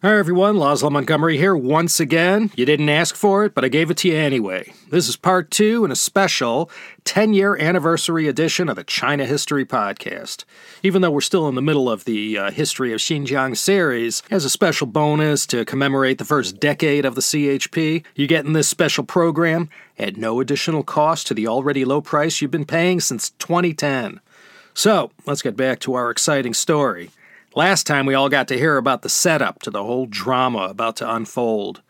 Hi everyone, Laszlo Montgomery here once again. You didn't ask for it, but I gave it to you anyway. This is part two in a special 10 year anniversary edition of the China History Podcast. Even though we're still in the middle of the uh, History of Xinjiang series, as a special bonus to commemorate the first decade of the CHP, you get in this special program at no additional cost to the already low price you've been paying since 2010. So, let's get back to our exciting story. Last time we all got to hear about the setup to the whole drama about to unfold.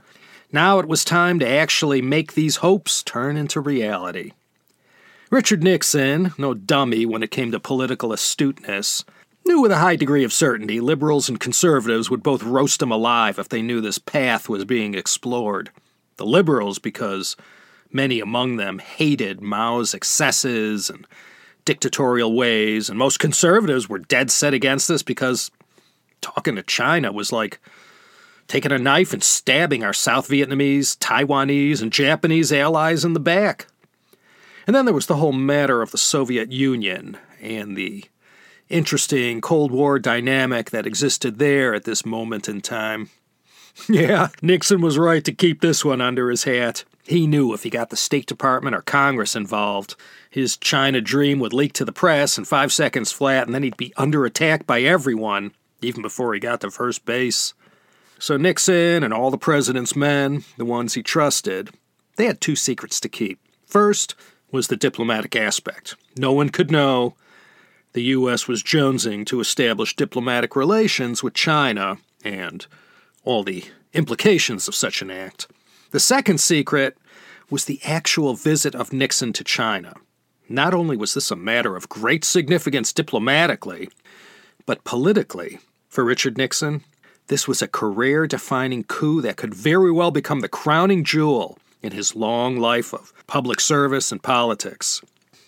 Now it was time to actually make these hopes turn into reality. Richard Nixon, no dummy when it came to political astuteness, knew with a high degree of certainty liberals and conservatives would both roast him alive if they knew this path was being explored. The liberals, because many among them hated Mao's excesses and dictatorial ways, and most conservatives were dead set against this because talking to China was like taking a knife and stabbing our South Vietnamese, Taiwanese, and Japanese allies in the back. And then there was the whole matter of the Soviet Union and the interesting Cold War dynamic that existed there at this moment in time. Yeah, Nixon was right to keep this one under his hat. He knew if he got the State Department or Congress involved, his China dream would leak to the press in five seconds flat, and then he'd be under attack by everyone, even before he got to first base. So Nixon and all the president's men, the ones he trusted, they had two secrets to keep. First was the diplomatic aspect. No one could know the U.S. was jonesing to establish diplomatic relations with China and all the implications of such an act. The second secret was the actual visit of Nixon to China. Not only was this a matter of great significance diplomatically, but politically, for Richard Nixon, this was a career defining coup that could very well become the crowning jewel in his long life of public service and politics.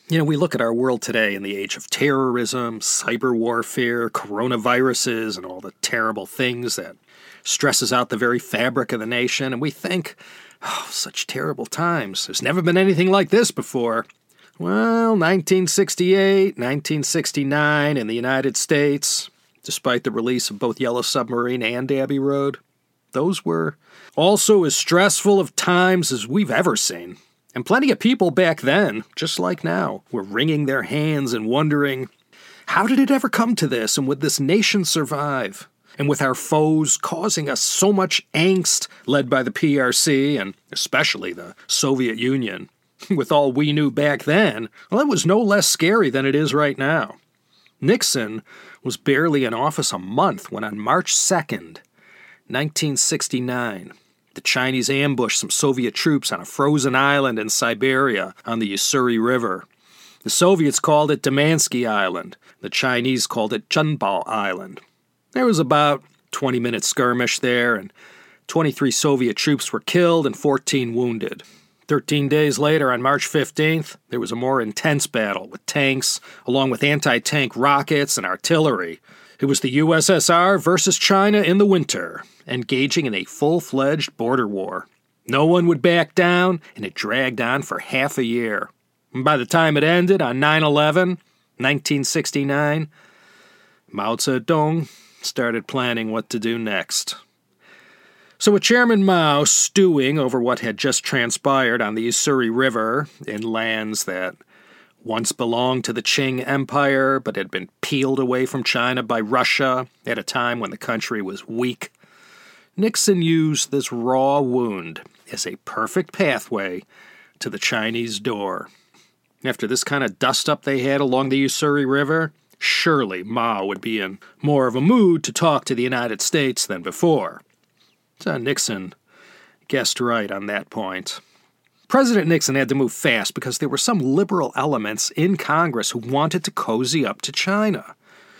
You know, we look at our world today in the age of terrorism, cyber warfare, coronaviruses, and all the terrible things that stresses out the very fabric of the nation, and we think, oh, such terrible times. There's never been anything like this before. Well, 1968, 1969 in the United States, despite the release of both Yellow Submarine and Abbey Road, those were also as stressful of times as we've ever seen. And plenty of people back then, just like now, were wringing their hands and wondering how did it ever come to this, and would this nation survive? And with our foes causing us so much angst, led by the PRC and especially the Soviet Union. With all we knew back then, well, it was no less scary than it is right now. Nixon was barely in office a month when on March 2nd, 1969, the Chinese ambushed some Soviet troops on a frozen island in Siberia on the Ussuri River. The Soviets called it Damansky Island. The Chinese called it Zhenbao Island. There was about 20 minute skirmish there, and 23 Soviet troops were killed and 14 wounded. Thirteen days later, on March 15th, there was a more intense battle with tanks, along with anti tank rockets and artillery. It was the USSR versus China in the winter, engaging in a full fledged border war. No one would back down, and it dragged on for half a year. And by the time it ended on 9 11, 1969, Mao Zedong started planning what to do next. So, with Chairman Mao stewing over what had just transpired on the Ussuri River in lands that once belonged to the Qing Empire but had been peeled away from China by Russia at a time when the country was weak, Nixon used this raw wound as a perfect pathway to the Chinese door. After this kind of dust up they had along the Ussuri River, surely Mao would be in more of a mood to talk to the United States than before. So Nixon guessed right on that point. President Nixon had to move fast because there were some liberal elements in Congress who wanted to cozy up to China.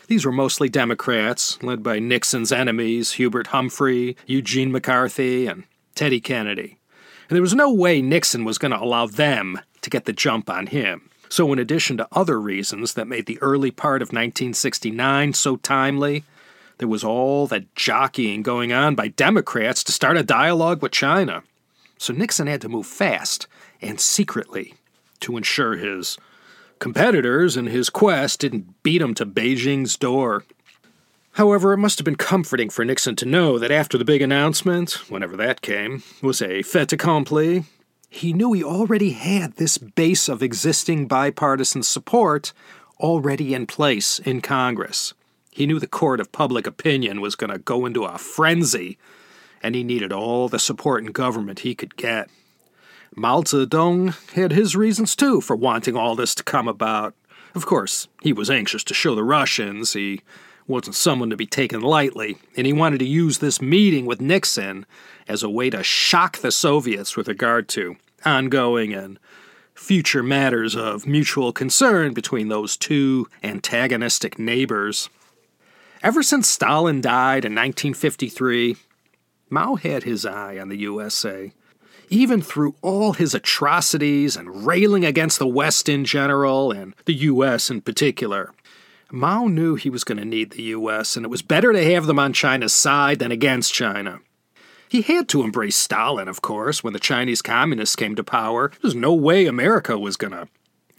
These were mostly Democrats, led by Nixon's enemies, Hubert Humphrey, Eugene McCarthy, and Teddy Kennedy. And there was no way Nixon was going to allow them to get the jump on him. So, in addition to other reasons that made the early part of 1969 so timely, there was all that jockeying going on by Democrats to start a dialogue with China. So Nixon had to move fast and secretly to ensure his competitors in his quest didn't beat him to Beijing's door. However, it must have been comforting for Nixon to know that after the big announcement, whenever that came, was a fait accompli, he knew he already had this base of existing bipartisan support already in place in Congress. He knew the court of public opinion was going to go into a frenzy, and he needed all the support in government he could get. Mao Zedong had his reasons too for wanting all this to come about. Of course, he was anxious to show the Russians he wasn't someone to be taken lightly, and he wanted to use this meeting with Nixon as a way to shock the Soviets with regard to ongoing and future matters of mutual concern between those two antagonistic neighbors. Ever since Stalin died in 1953, Mao had his eye on the USA. Even through all his atrocities and railing against the West in general and the US in particular, Mao knew he was going to need the US, and it was better to have them on China's side than against China. He had to embrace Stalin, of course, when the Chinese communists came to power. There's no way America was going to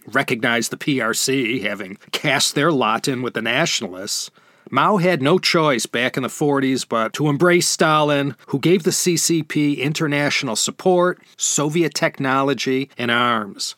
recognize the PRC, having cast their lot in with the nationalists. Mao had no choice back in the 40s but to embrace Stalin, who gave the CCP international support, Soviet technology, and arms.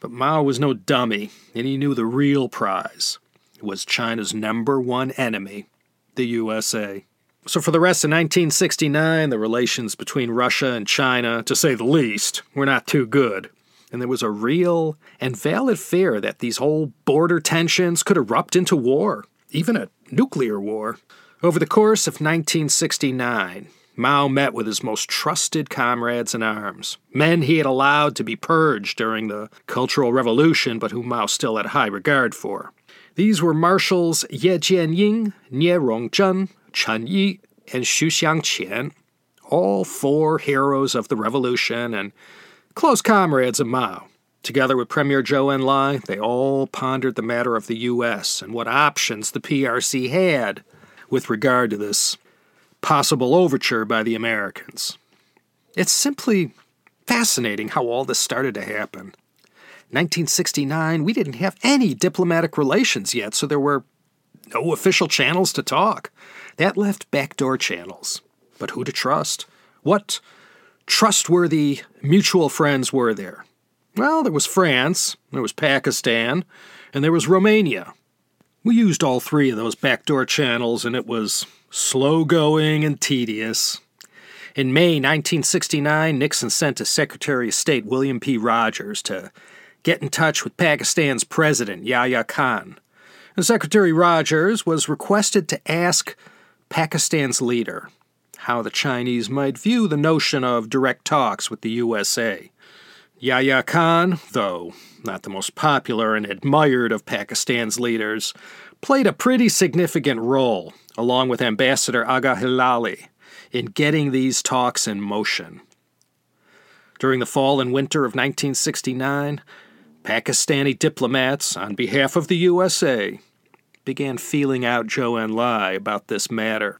But Mao was no dummy, and he knew the real prize was China's number one enemy, the USA. So, for the rest of 1969, the relations between Russia and China, to say the least, were not too good. And there was a real and valid fear that these whole border tensions could erupt into war, even a nuclear war. Over the course of 1969, Mao met with his most trusted comrades in arms, men he had allowed to be purged during the Cultural Revolution, but whom Mao still had high regard for. These were Marshals Ye Jianying, Nie Rongzhen, Chen Yi, and Xu Xiangqian, all four heroes of the revolution and close comrades of Mao. Together with Premier Zhou Enlai, they all pondered the matter of the U.S. and what options the PRC had with regard to this possible overture by the Americans. It's simply fascinating how all this started to happen. 1969, we didn't have any diplomatic relations yet, so there were no official channels to talk. That left backdoor channels. But who to trust? What trustworthy mutual friends were there? Well, there was France, there was Pakistan, and there was Romania. We used all three of those backdoor channels, and it was slow going and tedious. In May 1969, Nixon sent to Secretary of State William P. Rogers to get in touch with Pakistan's president, Yahya Khan. And Secretary Rogers was requested to ask Pakistan's leader how the Chinese might view the notion of direct talks with the USA. Yahya Khan, though not the most popular and admired of Pakistan's leaders, played a pretty significant role, along with Ambassador Agha Hilali, in getting these talks in motion. During the fall and winter of 1969, Pakistani diplomats, on behalf of the USA, began feeling out Zhou Enlai about this matter.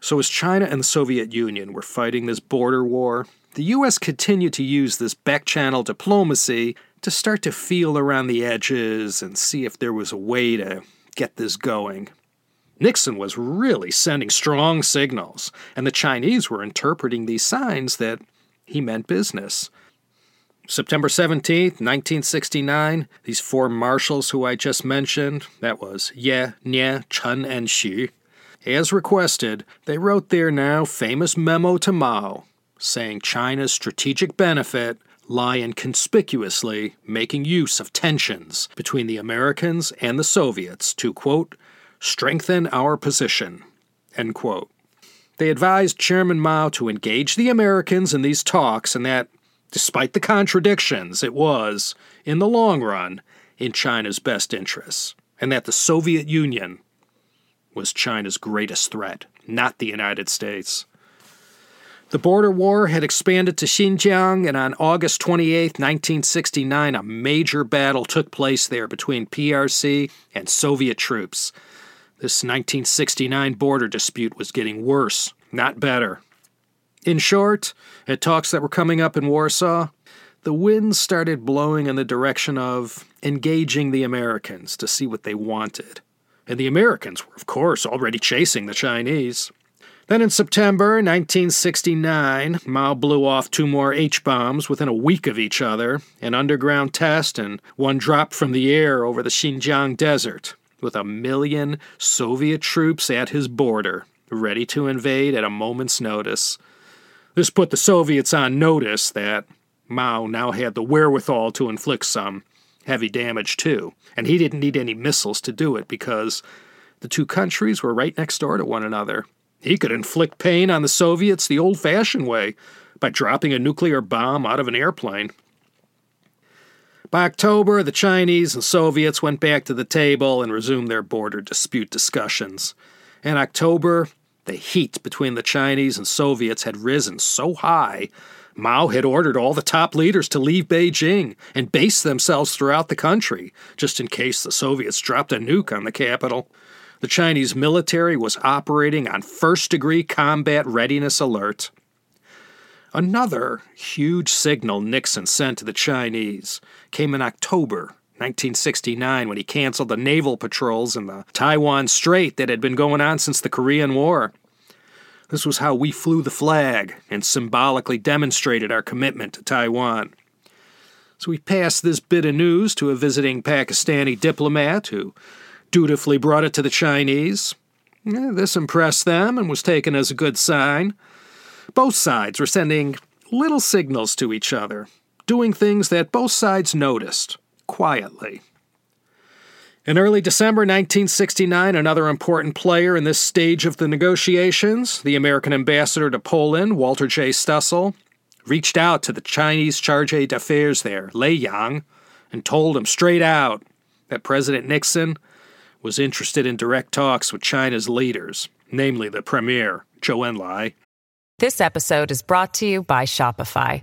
So, as China and the Soviet Union were fighting this border war, the U.S. continued to use this backchannel diplomacy to start to feel around the edges and see if there was a way to get this going. Nixon was really sending strong signals, and the Chinese were interpreting these signs that he meant business. September 17th, 1969, these four marshals who I just mentioned, that was Ye, Nie, Chen, and Xu, as requested, they wrote their now famous memo to Mao, saying China's strategic benefit lie in conspicuously making use of tensions between the Americans and the Soviets to, quote, strengthen our position, end quote. They advised Chairman Mao to engage the Americans in these talks and that Despite the contradictions, it was, in the long run, in China's best interests. and that the Soviet Union was China's greatest threat, not the United States. The border war had expanded to Xinjiang, and on August 28, 1969, a major battle took place there between PRC and Soviet troops. This 1969 border dispute was getting worse, not better. In short, at talks that were coming up in Warsaw, the winds started blowing in the direction of engaging the Americans to see what they wanted. And the Americans were, of course, already chasing the Chinese. Then in September 1969, Mao blew off two more H bombs within a week of each other, an underground test and one dropped from the air over the Xinjiang desert, with a million Soviet troops at his border, ready to invade at a moment's notice. This put the Soviets on notice that Mao now had the wherewithal to inflict some heavy damage too, and he didn't need any missiles to do it because the two countries were right next door to one another. He could inflict pain on the Soviets the old fashioned way by dropping a nuclear bomb out of an airplane. By October, the Chinese and Soviets went back to the table and resumed their border dispute discussions. In October, the heat between the Chinese and Soviets had risen so high, Mao had ordered all the top leaders to leave Beijing and base themselves throughout the country, just in case the Soviets dropped a nuke on the capital. The Chinese military was operating on first degree combat readiness alert. Another huge signal Nixon sent to the Chinese came in October 1969 when he canceled the naval patrols in the Taiwan Strait that had been going on since the Korean War. This was how we flew the flag and symbolically demonstrated our commitment to Taiwan. So we passed this bit of news to a visiting Pakistani diplomat who dutifully brought it to the Chinese. This impressed them and was taken as a good sign. Both sides were sending little signals to each other, doing things that both sides noticed, quietly. In early December 1969, another important player in this stage of the negotiations, the American ambassador to Poland, Walter J. Stoessel, reached out to the Chinese charge d'affaires there, Lei Yang, and told him straight out that President Nixon was interested in direct talks with China's leaders, namely the premier, Zhou Enlai. This episode is brought to you by Shopify.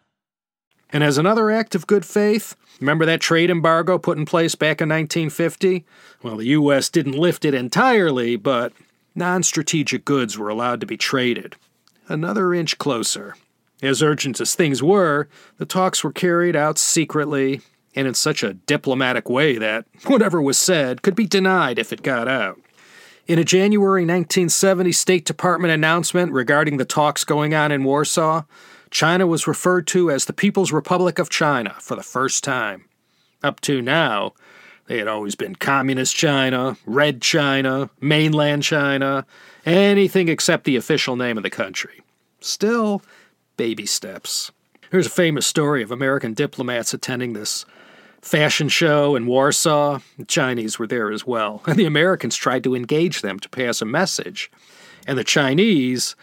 And as another act of good faith, remember that trade embargo put in place back in 1950? Well, the US didn't lift it entirely, but non-strategic goods were allowed to be traded. Another inch closer. As urgent as things were, the talks were carried out secretly and in such a diplomatic way that whatever was said could be denied if it got out. In a January 1970 State Department announcement regarding the talks going on in Warsaw, China was referred to as the People's Republic of China for the first time. Up to now, they had always been Communist China, Red China, Mainland China, anything except the official name of the country. Still, baby steps. Here's a famous story of American diplomats attending this fashion show in Warsaw. The Chinese were there as well. And the Americans tried to engage them to pass a message. And the Chinese,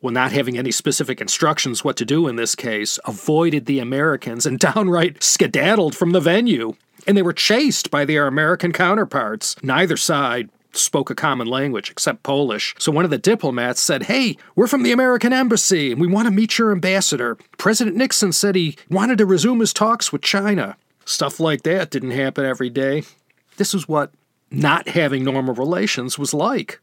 well, not having any specific instructions what to do in this case, avoided the Americans and downright skedaddled from the venue. And they were chased by their American counterparts. Neither side spoke a common language except Polish. So one of the diplomats said, Hey, we're from the American Embassy and we want to meet your ambassador. President Nixon said he wanted to resume his talks with China. Stuff like that didn't happen every day. This is what not having normal relations was like.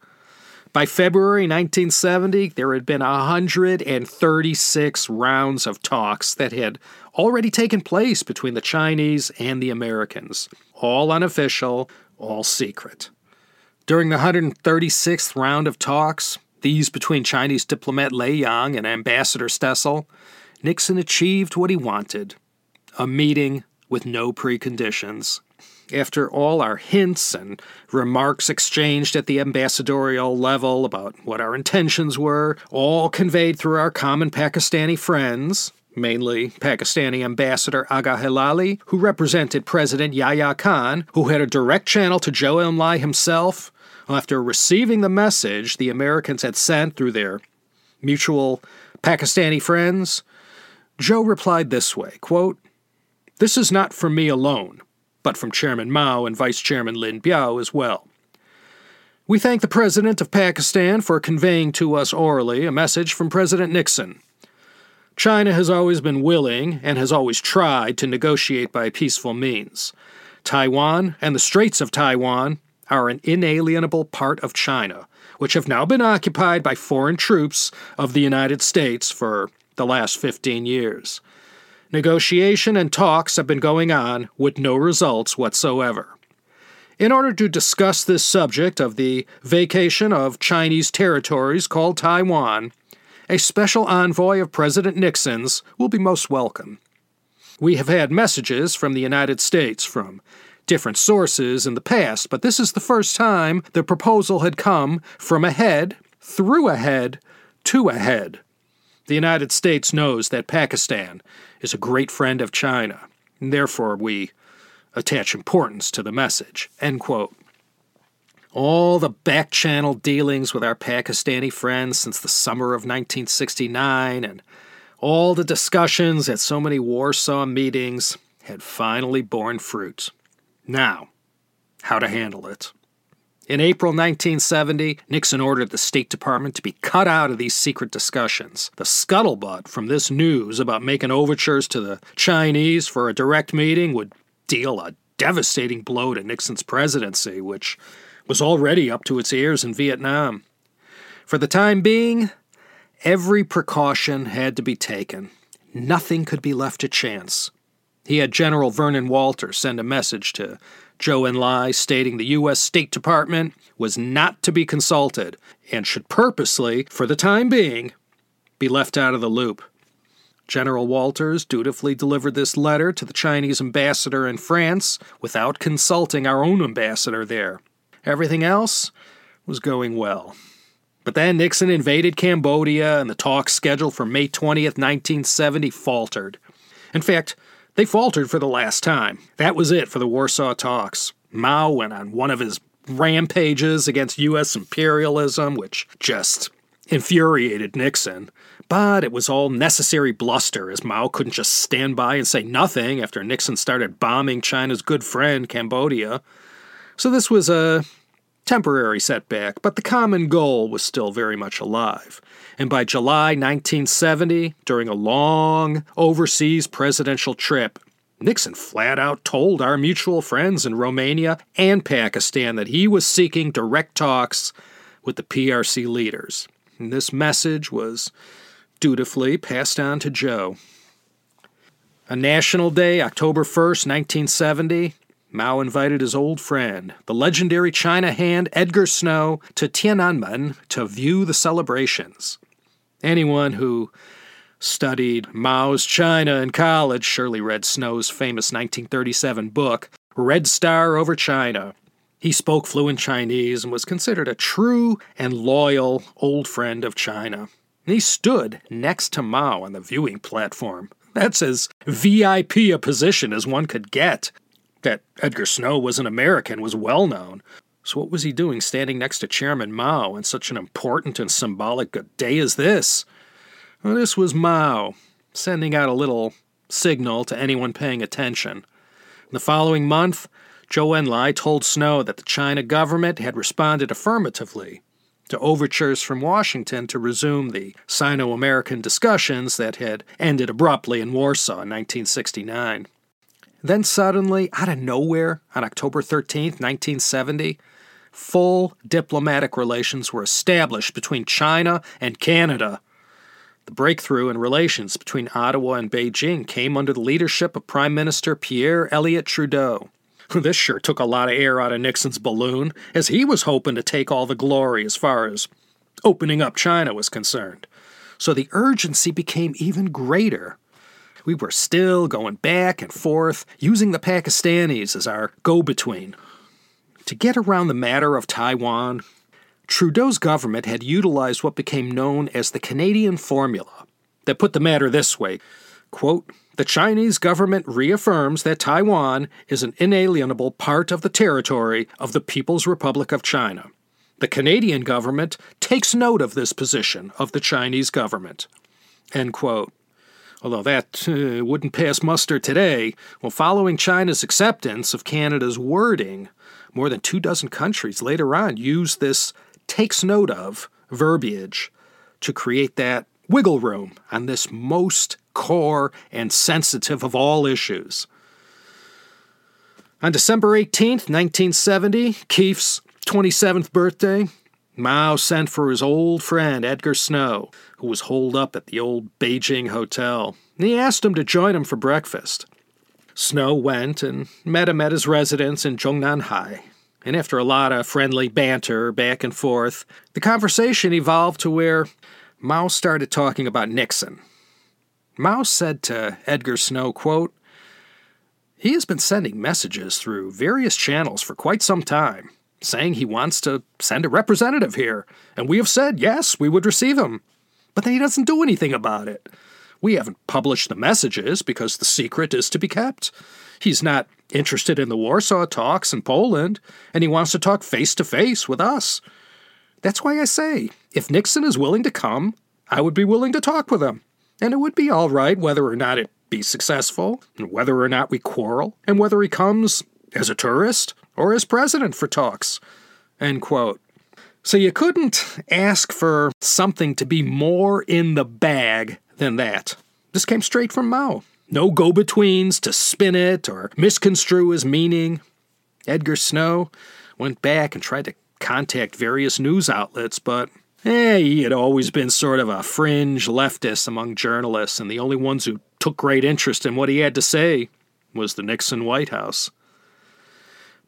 By February 1970, there had been 136 rounds of talks that had already taken place between the Chinese and the Americans, all unofficial, all secret. During the 136th round of talks, these between Chinese diplomat Lei Yang and Ambassador Stoessel, Nixon achieved what he wanted a meeting with no preconditions. After all our hints and remarks exchanged at the ambassadorial level about what our intentions were, all conveyed through our common Pakistani friends, mainly Pakistani Ambassador Agha Hilali, who represented President Yahya Khan, who had a direct channel to Zhou Enlai himself. After receiving the message the Americans had sent through their mutual Pakistani friends, Zhou replied this way quote, This is not for me alone, but from Chairman Mao and Vice Chairman Lin Biao as well. We thank the President of Pakistan for conveying to us orally a message from President Nixon. China has always been willing and has always tried to negotiate by peaceful means. Taiwan and the Straits of Taiwan are an inalienable part of China, which have now been occupied by foreign troops of the United States for the last 15 years. Negotiation and talks have been going on with no results whatsoever. In order to discuss this subject of the vacation of Chinese territories called Taiwan, a special envoy of President Nixon's will be most welcome. We have had messages from the United States from different sources in the past, but this is the first time the proposal had come from a head, through a head, to a head. The United States knows that Pakistan is a great friend of China, and therefore we attach importance to the message. End quote all the back channel dealings with our Pakistani friends since the summer of 1969 and all the discussions at so many Warsaw meetings had finally borne fruit. Now, how to handle it. In April 1970, Nixon ordered the State Department to be cut out of these secret discussions. The scuttlebutt from this news about making overtures to the Chinese for a direct meeting would deal a devastating blow to Nixon's presidency, which was already up to its ears in Vietnam. For the time being, every precaution had to be taken. Nothing could be left to chance. He had General Vernon Walter send a message to Zhou Enlai stating the U.S. State Department was not to be consulted and should purposely, for the time being, be left out of the loop. General Walters dutifully delivered this letter to the Chinese ambassador in France without consulting our own ambassador there. Everything else was going well. But then Nixon invaded Cambodia, and the talks scheduled for May 20th, 1970, faltered. In fact, they faltered for the last time. That was it for the Warsaw talks. Mao went on one of his rampages against U.S. imperialism, which just infuriated Nixon. But it was all necessary bluster, as Mao couldn't just stand by and say nothing after Nixon started bombing China's good friend, Cambodia. So this was a temporary setback, but the common goal was still very much alive. And by July 1970, during a long overseas presidential trip, Nixon flat out told our mutual friends in Romania and Pakistan that he was seeking direct talks with the PRC leaders. And this message was dutifully passed on to Zhou. A national day, October 1st, 1970, Mao invited his old friend, the legendary China hand Edgar Snow, to Tiananmen to view the celebrations. Anyone who studied Mao's China in college surely read Snow's famous 1937 book, Red Star over China. He spoke fluent Chinese and was considered a true and loyal old friend of China. He stood next to Mao on the viewing platform. That's as VIP a position as one could get. That Edgar Snow was an American was well known. So, what was he doing standing next to Chairman Mao on such an important and symbolic day as this? Well, this was Mao, sending out a little signal to anyone paying attention. The following month, Zhou Enlai told Snow that the China government had responded affirmatively to overtures from Washington to resume the Sino American discussions that had ended abruptly in Warsaw in 1969. Then suddenly, out of nowhere, on October 13, 1970, full diplomatic relations were established between China and Canada. The breakthrough in relations between Ottawa and Beijing came under the leadership of Prime Minister Pierre Elliott Trudeau. This sure took a lot of air out of Nixon's balloon, as he was hoping to take all the glory as far as opening up China was concerned. So the urgency became even greater. We were still going back and forth, using the Pakistanis as our go between. To get around the matter of Taiwan, Trudeau's government had utilized what became known as the Canadian Formula, that put the matter this way quote, The Chinese government reaffirms that Taiwan is an inalienable part of the territory of the People's Republic of China. The Canadian government takes note of this position of the Chinese government. End quote. Although that uh, wouldn't pass muster today, well, following China's acceptance of Canada's wording, more than two dozen countries later on used this takes note of verbiage to create that wiggle room on this most core and sensitive of all issues. On December 18, 1970, Keefe's 27th birthday, Mao sent for his old friend Edgar Snow, who was holed up at the old Beijing hotel, he asked him to join him for breakfast. Snow went and met him at his residence in Zhongnanhai. And after a lot of friendly banter back and forth, the conversation evolved to where Mao started talking about Nixon. Mao said to Edgar Snow, quote, He has been sending messages through various channels for quite some time, saying he wants to send a representative here, and we have said yes, we would receive him. But then he doesn't do anything about it. We haven't published the messages because the secret is to be kept. He's not interested in the Warsaw talks in Poland, and he wants to talk face to face with us. That's why I say, if Nixon is willing to come, I would be willing to talk with him. And it would be all right whether or not it be successful, and whether or not we quarrel, and whether he comes as a tourist or as president for talks. End quote. So you couldn't ask for something to be more in the bag than that. This came straight from Mao. No go betweens to spin it or misconstrue his meaning. Edgar Snow went back and tried to contact various news outlets, but eh, he had always been sort of a fringe leftist among journalists, and the only ones who took great interest in what he had to say was the Nixon White House.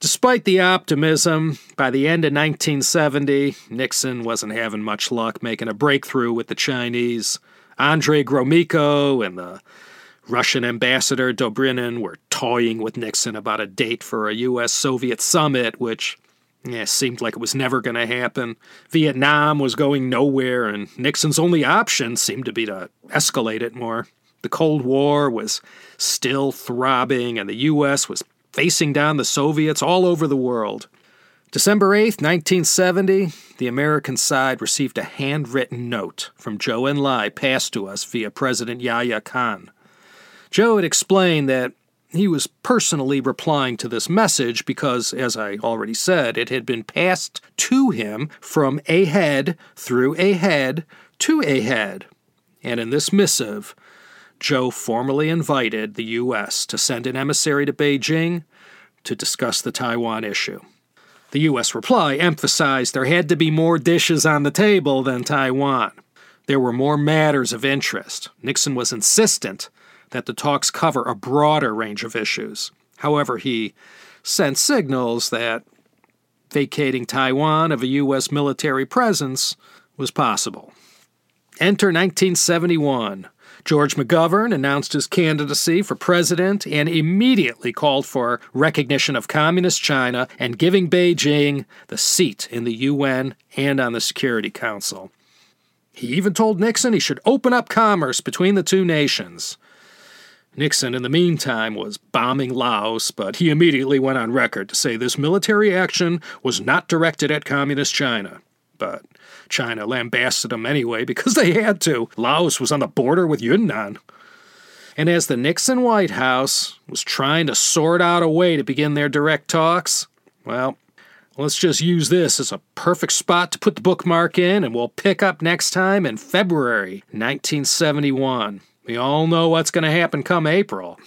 Despite the optimism, by the end of 1970, Nixon wasn't having much luck making a breakthrough with the Chinese. Andrei Gromyko and the Russian ambassador Dobrynin were toying with Nixon about a date for a U.S. Soviet summit, which yeah, seemed like it was never going to happen. Vietnam was going nowhere, and Nixon's only option seemed to be to escalate it more. The Cold War was still throbbing, and the U.S. was facing down the Soviets all over the world. December 8, 1970, the American side received a handwritten note from Zhou Enlai passed to us via President Yahya Khan. Zhou had explained that he was personally replying to this message because, as I already said, it had been passed to him from a head through a head to a head. And in this missive, Zhou formally invited the U.S. to send an emissary to Beijing to discuss the Taiwan issue. The U.S. reply emphasized there had to be more dishes on the table than Taiwan. There were more matters of interest. Nixon was insistent that the talks cover a broader range of issues. However, he sent signals that vacating Taiwan of a U.S. military presence was possible. Enter 1971. George McGovern announced his candidacy for president and immediately called for recognition of Communist China and giving Beijing the seat in the UN and on the Security Council. He even told Nixon he should open up commerce between the two nations. Nixon, in the meantime, was bombing Laos, but he immediately went on record to say this military action was not directed at Communist China. But China lambasted them anyway because they had to. Laos was on the border with Yunnan. And as the Nixon White House was trying to sort out a way to begin their direct talks, well, let's just use this as a perfect spot to put the bookmark in, and we'll pick up next time in February 1971. We all know what's going to happen come April.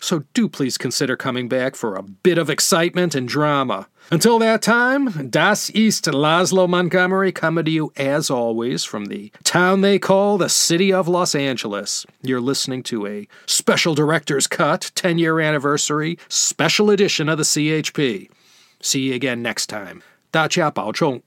So do please consider coming back for a bit of excitement and drama. Until that time, Das East Laszlo Montgomery coming to you as always from the town they call the city of Los Angeles. You're listening to a special director's cut, 10 year anniversary, special edition of the CHP. See you again next time. 大家保重。